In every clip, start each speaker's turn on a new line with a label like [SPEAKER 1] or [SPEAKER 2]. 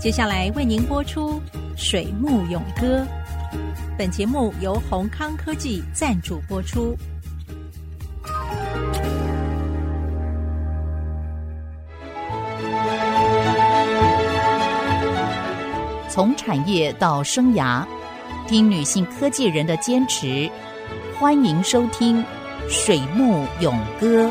[SPEAKER 1] 接下来为您播出《水木咏歌》。本节目由宏康科技赞助播出。从产业到生涯，听女性科技人的坚持。欢迎收听《水木咏歌》。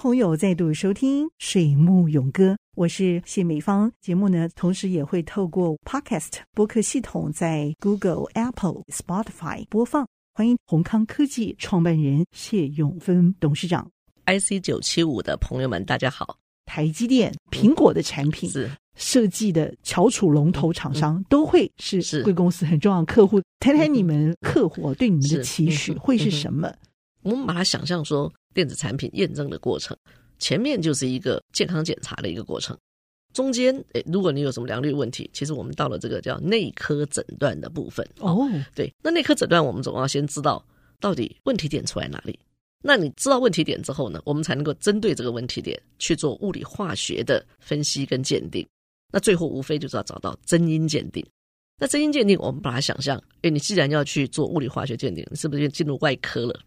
[SPEAKER 2] 朋友再度收听《水木勇歌》，我是谢美芳。节目呢，同时也会透过 Podcast 播客系统在 Google、Apple、Spotify 播放。欢迎宏康科技创办人谢永芬董事长。
[SPEAKER 3] IC 九七五的朋友们，大家好。
[SPEAKER 2] 台积电、苹果的产品
[SPEAKER 3] 是
[SPEAKER 2] 设计的翘楚龙头厂商，都会是贵公司很重要的客户。谈谈你们客户对你们的期许会是什么？
[SPEAKER 3] 我们把它想象说。电子产品验证的过程，前面就是一个健康检查的一个过程，中间诶，如果你有什么良率问题，其实我们到了这个叫内科诊断的部分哦。对，那内科诊断我们总要先知道到底问题点出在哪里。那你知道问题点之后呢，我们才能够针对这个问题点去做物理化学的分析跟鉴定。那最后无非就是要找到真因鉴定。那真因鉴定，我们把它想象，哎，你既然要去做物理化学鉴定，你是不是就进入外科了？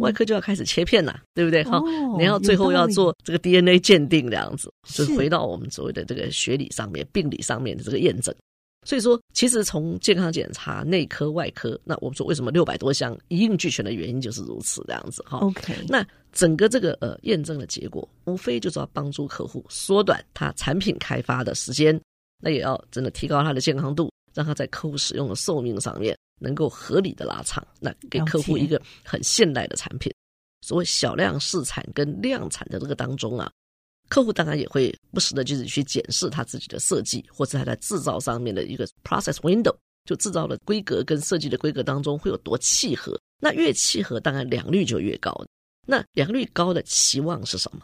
[SPEAKER 3] 嗯、外科就要开始切片了，对不对？哈、哦，然后最后要做这个 DNA 鉴定，这样子，就是回到我们所谓的这个学理上面、病理上面的这个验证。所以说，其实从健康检查、内科、外科，那我们说为什么六百多项一应俱全的原因就是如此，这样子哈。OK，那整个这个呃验证的结果，无非就是要帮助客户缩短他产品开发的时间，那也要真的提高他的健康度，让他在客户使用的寿命上面。能够合理的拉长，那给客户一个很现代的产品。所谓小量试产跟量产的这个当中啊，客户当然也会不时的就是去检视他自己的设计，或者他在制造上面的一个 process window，就制造的规格跟设计的规格当中会有多契合。那越契合，当然良率就越高。那良率高的期望是什么？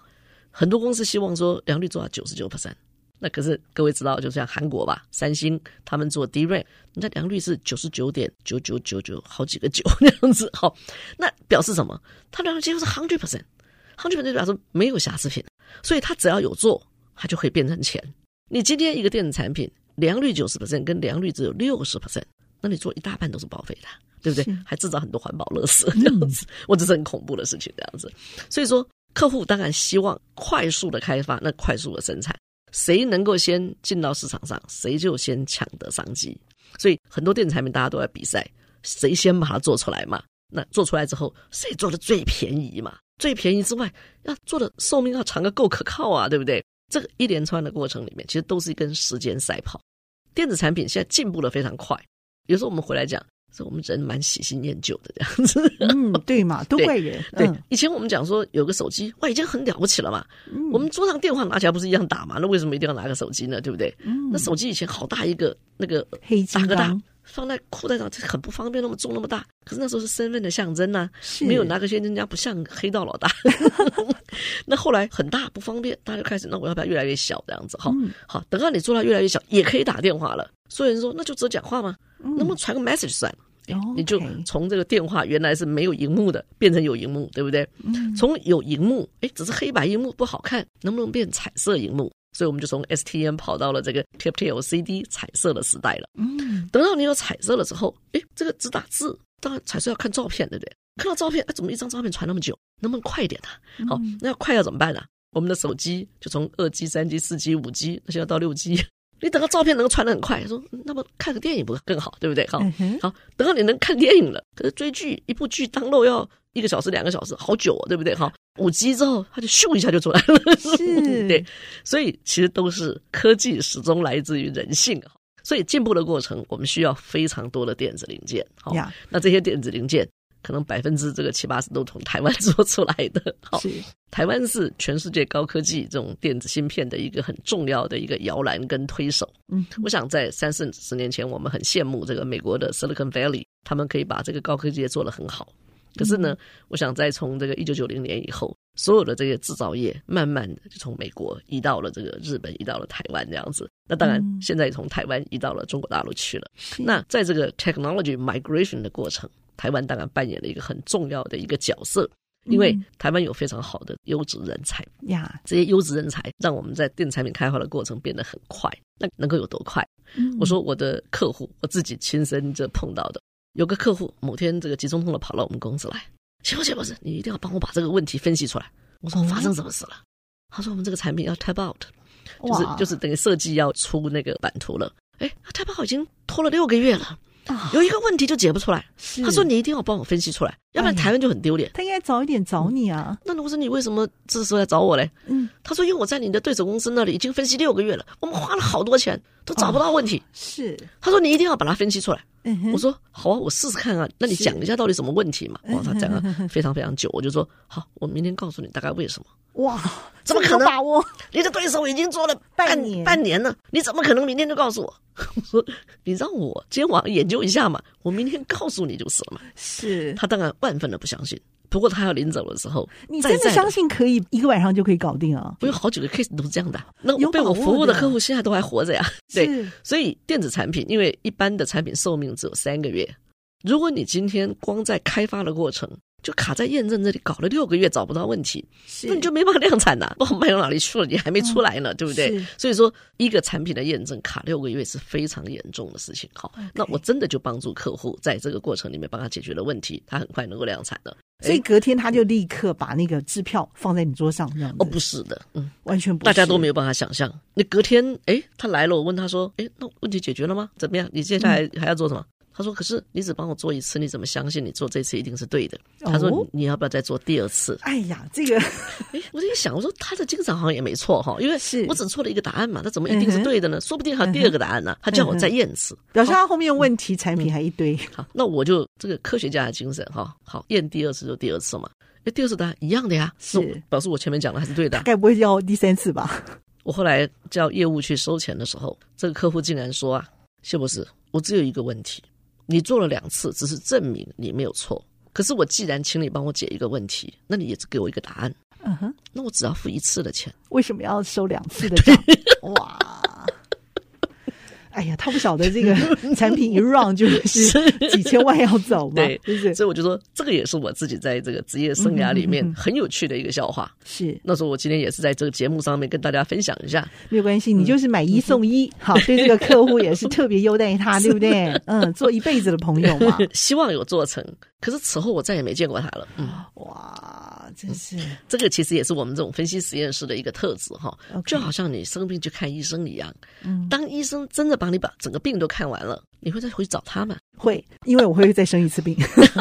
[SPEAKER 3] 很多公司希望说良率做到九十九 percent。那可是各位知道，就像韩国吧，三星他们做 DRAM，你的良率是九十九点九九九九，好几个九那样子。好，那表示什么？它良率几乎是 hundred percent，hundred percent 就表示没有瑕疵品，所以它只要有做，它就可以变成钱。你今天一个电子产品良率九十 percent，跟良率只有六十 percent，那你做一大半都是报废的，对不对？还制造很多环保垃圾这样子，我、嗯、这是很恐怖的事情这样子。所以说，客户当然希望快速的开发，那快速的生产。谁能够先进到市场上，谁就先抢得商机。所以很多电子产品大家都在比赛，谁先把它做出来嘛？那做出来之后，谁做的最便宜嘛？最便宜之外，要做的寿命要长个够可靠啊，对不对？这个一连串的过程里面，其实都是一根时间赛跑。电子产品现在进步的非常快，有时候我们回来讲。是我们人蛮喜新厌旧的这样子，
[SPEAKER 2] 嗯，对嘛，都怪人。
[SPEAKER 3] 对，对，以前我们讲说有个手机，哇，已经很了不起了嘛。嗯，我们桌上电话拿起来不是一样打嘛？那为什么一定要拿个手机呢？对不对？嗯，那手机以前好大一个，那个
[SPEAKER 2] 黑金刚。
[SPEAKER 3] 放在裤袋上，这很不方便，那么重那么大。可是那时候是身份的象征呐、啊，没有拿个现金，人家不像黑道老大。那后来很大不方便，大家就开始，那我要不要越来越小这样子？哈、嗯，好，等到你做到越来越小，也可以打电话了。所有人说，那就只讲话吗？能不能传个 message 算了？你就从这个电话原来是没有荧幕的，变成有荧幕，对不对？从有荧幕，哎，只是黑白荧幕不好看，能不能变彩色荧幕？所以我们就从 STM 跑到了这个 TFT LCD 彩色的时代了。嗯，等到你有彩色了之后，哎，这个只打字，当然彩色要看照片，对不对？看到照片，哎，怎么一张照片传那么久？能不能快一点呢、啊？好，那要快要怎么办呢、啊？我们的手机就从二 G、三 G、四 G、五 G，那现在到六 G，你等到照片能够传得很快，说那么看个电影不更好，对不对？好，好，等到你能看电影了，可是追剧一部剧 download 要一个小时、两个小时，好久哦，对不对？好。五 G 之后，它就咻一下就出来了，是，对，所以其实都是科技始终来自于人性，所以进步的过程，我们需要非常多的电子零件，好.那这些电子零件可能百分之这个七八十都从台湾 做出来的，好，台湾是全世界高科技这种电子芯片的一个很重要的一个摇篮跟推手，嗯，我想在三四十年前，我们很羡慕这个美国的 Silicon Valley，他们可以把这个高科技做得很好。可是呢，我想在从这个一九九零年以后，所有的这些制造业慢慢的就从美国移到了这个日本，移到了台湾这样子。那当然，现在从台湾移到了中国大陆去了。那在这个 technology migration 的过程，台湾当然扮演了一个很重要的一个角色。因为台湾有非常好的优质人才
[SPEAKER 2] 呀，
[SPEAKER 3] 这些优质人才让我们在电子产品开发的过程变得很快。那能够有多快？我说我的客户，我自己亲身这碰到的，有个客户某天这个急匆匆的跑到我们公司来，谢博士，谢博士，你一定要帮我把这个问题分析出来。我说发生什么事了？他说我们这个产品要 tape out，就是就是等于设计要出那个版图了。哎，tape out 已经拖了六个月了。有一个问题就解不出来，他说你一定要帮我分析出来，要不然台湾就很丢脸。
[SPEAKER 2] 他应该早一点找你啊。
[SPEAKER 3] 那如果说你为什么这时候来找我嘞？嗯，他说因为我在你的对手公司那里已经分析六个月了，我们花了好多钱都找不到问题。
[SPEAKER 2] 是，
[SPEAKER 3] 他说你一定要把它分析出来。我说好啊，我试试看啊。那你讲一下到底什么问题嘛？哇，他讲了非常非常久，我就说好，我明天告诉你大概为什么。
[SPEAKER 2] 哇，
[SPEAKER 3] 怎么可能把握？你的对手已经做了半年半年了，你怎么可能明天就告诉我？我说你让我今天晚上研究一下嘛，我明天告诉你就是了嘛。
[SPEAKER 2] 是
[SPEAKER 3] 他当然万分的不相信，不过他要临走的时候，
[SPEAKER 2] 你真的相信可以一个晚上就可以搞定啊？
[SPEAKER 3] 我有好几个 case 都是这样的，那我被我服务的客户现在都还活着呀。对，所以电子产品因为一般的产品寿命只有三个月，如果你今天光在开发的过程。就卡在验证这里，搞了六个月找不到问题，那你就没办法量产呐、啊，不好卖到哪里去了，你还没出来呢，嗯、对不对？所以说，一个产品的验证卡六个月是非常严重的事情。好.那我真的就帮助客户在这个过程里面帮他解决了问题，他很快能够量产了。
[SPEAKER 2] 所以隔天他就立刻把那个支票放在你桌上，这样
[SPEAKER 3] 哦，不是的，嗯，
[SPEAKER 2] 完全不是，
[SPEAKER 3] 大家都没有办法想象。那隔天，哎，他来了，我问他说，哎，那问题解决了吗？怎么样？你接下来还要做什么？嗯他说：“可是你只帮我做一次，你怎么相信你做这次一定是对的？”他说你：“你要不要再做第二次？”
[SPEAKER 2] 哎呀，这个，
[SPEAKER 3] 哎，我就一想，我说他的精神好像也没错哈，因为是我只错了一个答案嘛，他怎么一定是对的呢？说不定还有第二个答案呢。他叫我再验一次，
[SPEAKER 2] 表示他后面问题产品还一堆。
[SPEAKER 3] 好，那我就这个科学家的精神哈，好验第二次就第二次嘛。哎，第二次答案一样的呀，是表示我前面讲的还是对的。
[SPEAKER 2] 该不会要第三次吧？
[SPEAKER 3] 我后来叫业务去收钱的时候，这个客户竟然说啊，谢博士，我只有一个问题。你做了两次，只是证明你没有错。可是我既然请你帮我解一个问题，那你也只给我一个答案。嗯哼，那我只要付一次的钱，
[SPEAKER 2] 为什么要收两次的 钱？哇！哎呀，他不晓得这个 产品一 run 就是几千万要走嘛，
[SPEAKER 3] 对，所以我就说，这个也是我自己在这个职业生涯里面很有趣的一个笑话。是、嗯，那时候我今天也是在这个节目上面跟大家分享一下。
[SPEAKER 2] 没有关系，你就是买一送一，嗯、好，对这个客户也是 特别优待他，对不对？嗯，做一辈子的朋友嘛。
[SPEAKER 3] 希望有做成。可是此后我再也没见过他了。嗯，
[SPEAKER 2] 哇，真是、嗯、
[SPEAKER 3] 这个其实也是我们这种分析实验室的一个特质哈。就好像你生病去看医生一样，嗯，当医生真的帮你把整个病都看完了，你会再回去找他吗？
[SPEAKER 2] 会，因为我会再生一次病。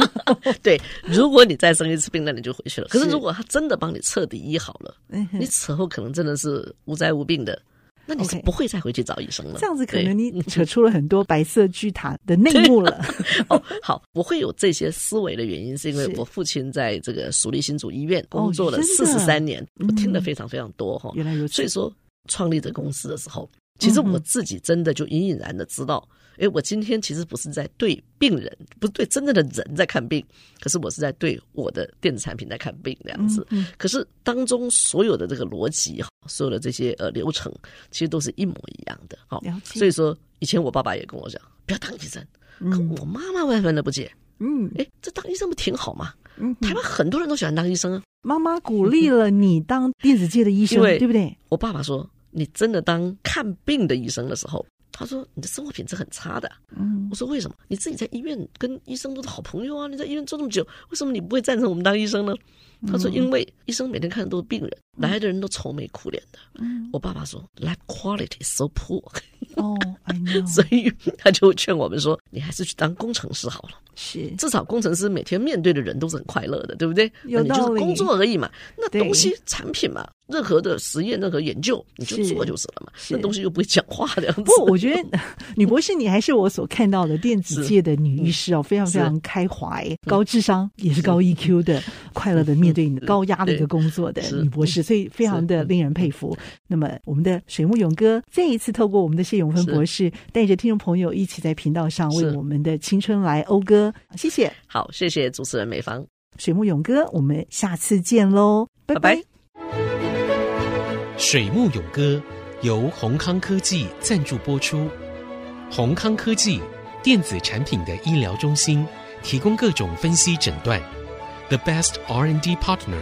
[SPEAKER 3] 对，如果你再生一次病，那你就回去了。可是如果他真的帮你彻底医好了，你此后可能真的是无灾无病的。那你是不会再回去找医生了。Okay,
[SPEAKER 2] 这样子可能你扯出了很多白色巨塔的内幕了。
[SPEAKER 3] 哦，好，我会有这些思维的原因，是因为我父亲在这个蜀立新竹医院工作了四十三年，哦、我听得非常非常多哈。原来如此。所以说，创立这公司的时候，其实我自己真的就隐隐然的知道。哎，我今天其实不是在对病人，不是对真正的人在看病，可是我是在对我的电子产品在看病这样子。可是当中所有的这个逻辑哈，所有的这些呃流程，其实都是一模一样的。好。所以说以前我爸爸也跟我讲，不要当医生。可我妈妈万分的不解。嗯，哎，这当医生不挺好吗？嗯，台湾很多人都喜欢当医生啊。
[SPEAKER 2] 妈妈鼓励了你当电子界的医生，对不对？
[SPEAKER 3] 我爸爸说，你真的当看病的医生的时候。他说：“你的生活品质很差的。”嗯，我说：“为什么？你自己在医院跟医生都是好朋友啊！你在医院做这么久，为什么你不会赞成我们当医生呢？”他说：“因为医生每天看的都是病人，来的人都愁眉苦脸的。”嗯，我爸爸说：“Life quality is so poor。”哦。所以 他就劝我们说：“你还是去当工程师好了。”是，至少工程师每天面对的人都是很快乐的，对不对？有。那你就是工作而已嘛，那东西产品嘛，任何的实验、任何研究，你就做就是了嘛。那东西又不会讲话的样子。
[SPEAKER 2] 不，我觉得 女博士，你还是我所看到的电子界的女医师哦，非常非常开怀、高智商，也是高 EQ 的，快乐的面对你的高压的一个工作的女博士，所以非常的令人佩服。那么，我们的水木勇哥再一次透过我们的谢永芬博士，带着听众朋友一起在频道上为我们的青春来讴歌。谢谢，
[SPEAKER 3] 好，谢谢主持人美芳，
[SPEAKER 2] 水木勇哥，我们下次见喽，拜拜。
[SPEAKER 4] 水木勇哥由宏康科技赞助播出，宏康科技电子产品的医疗中心，提供各种分析诊断，the best R&D partner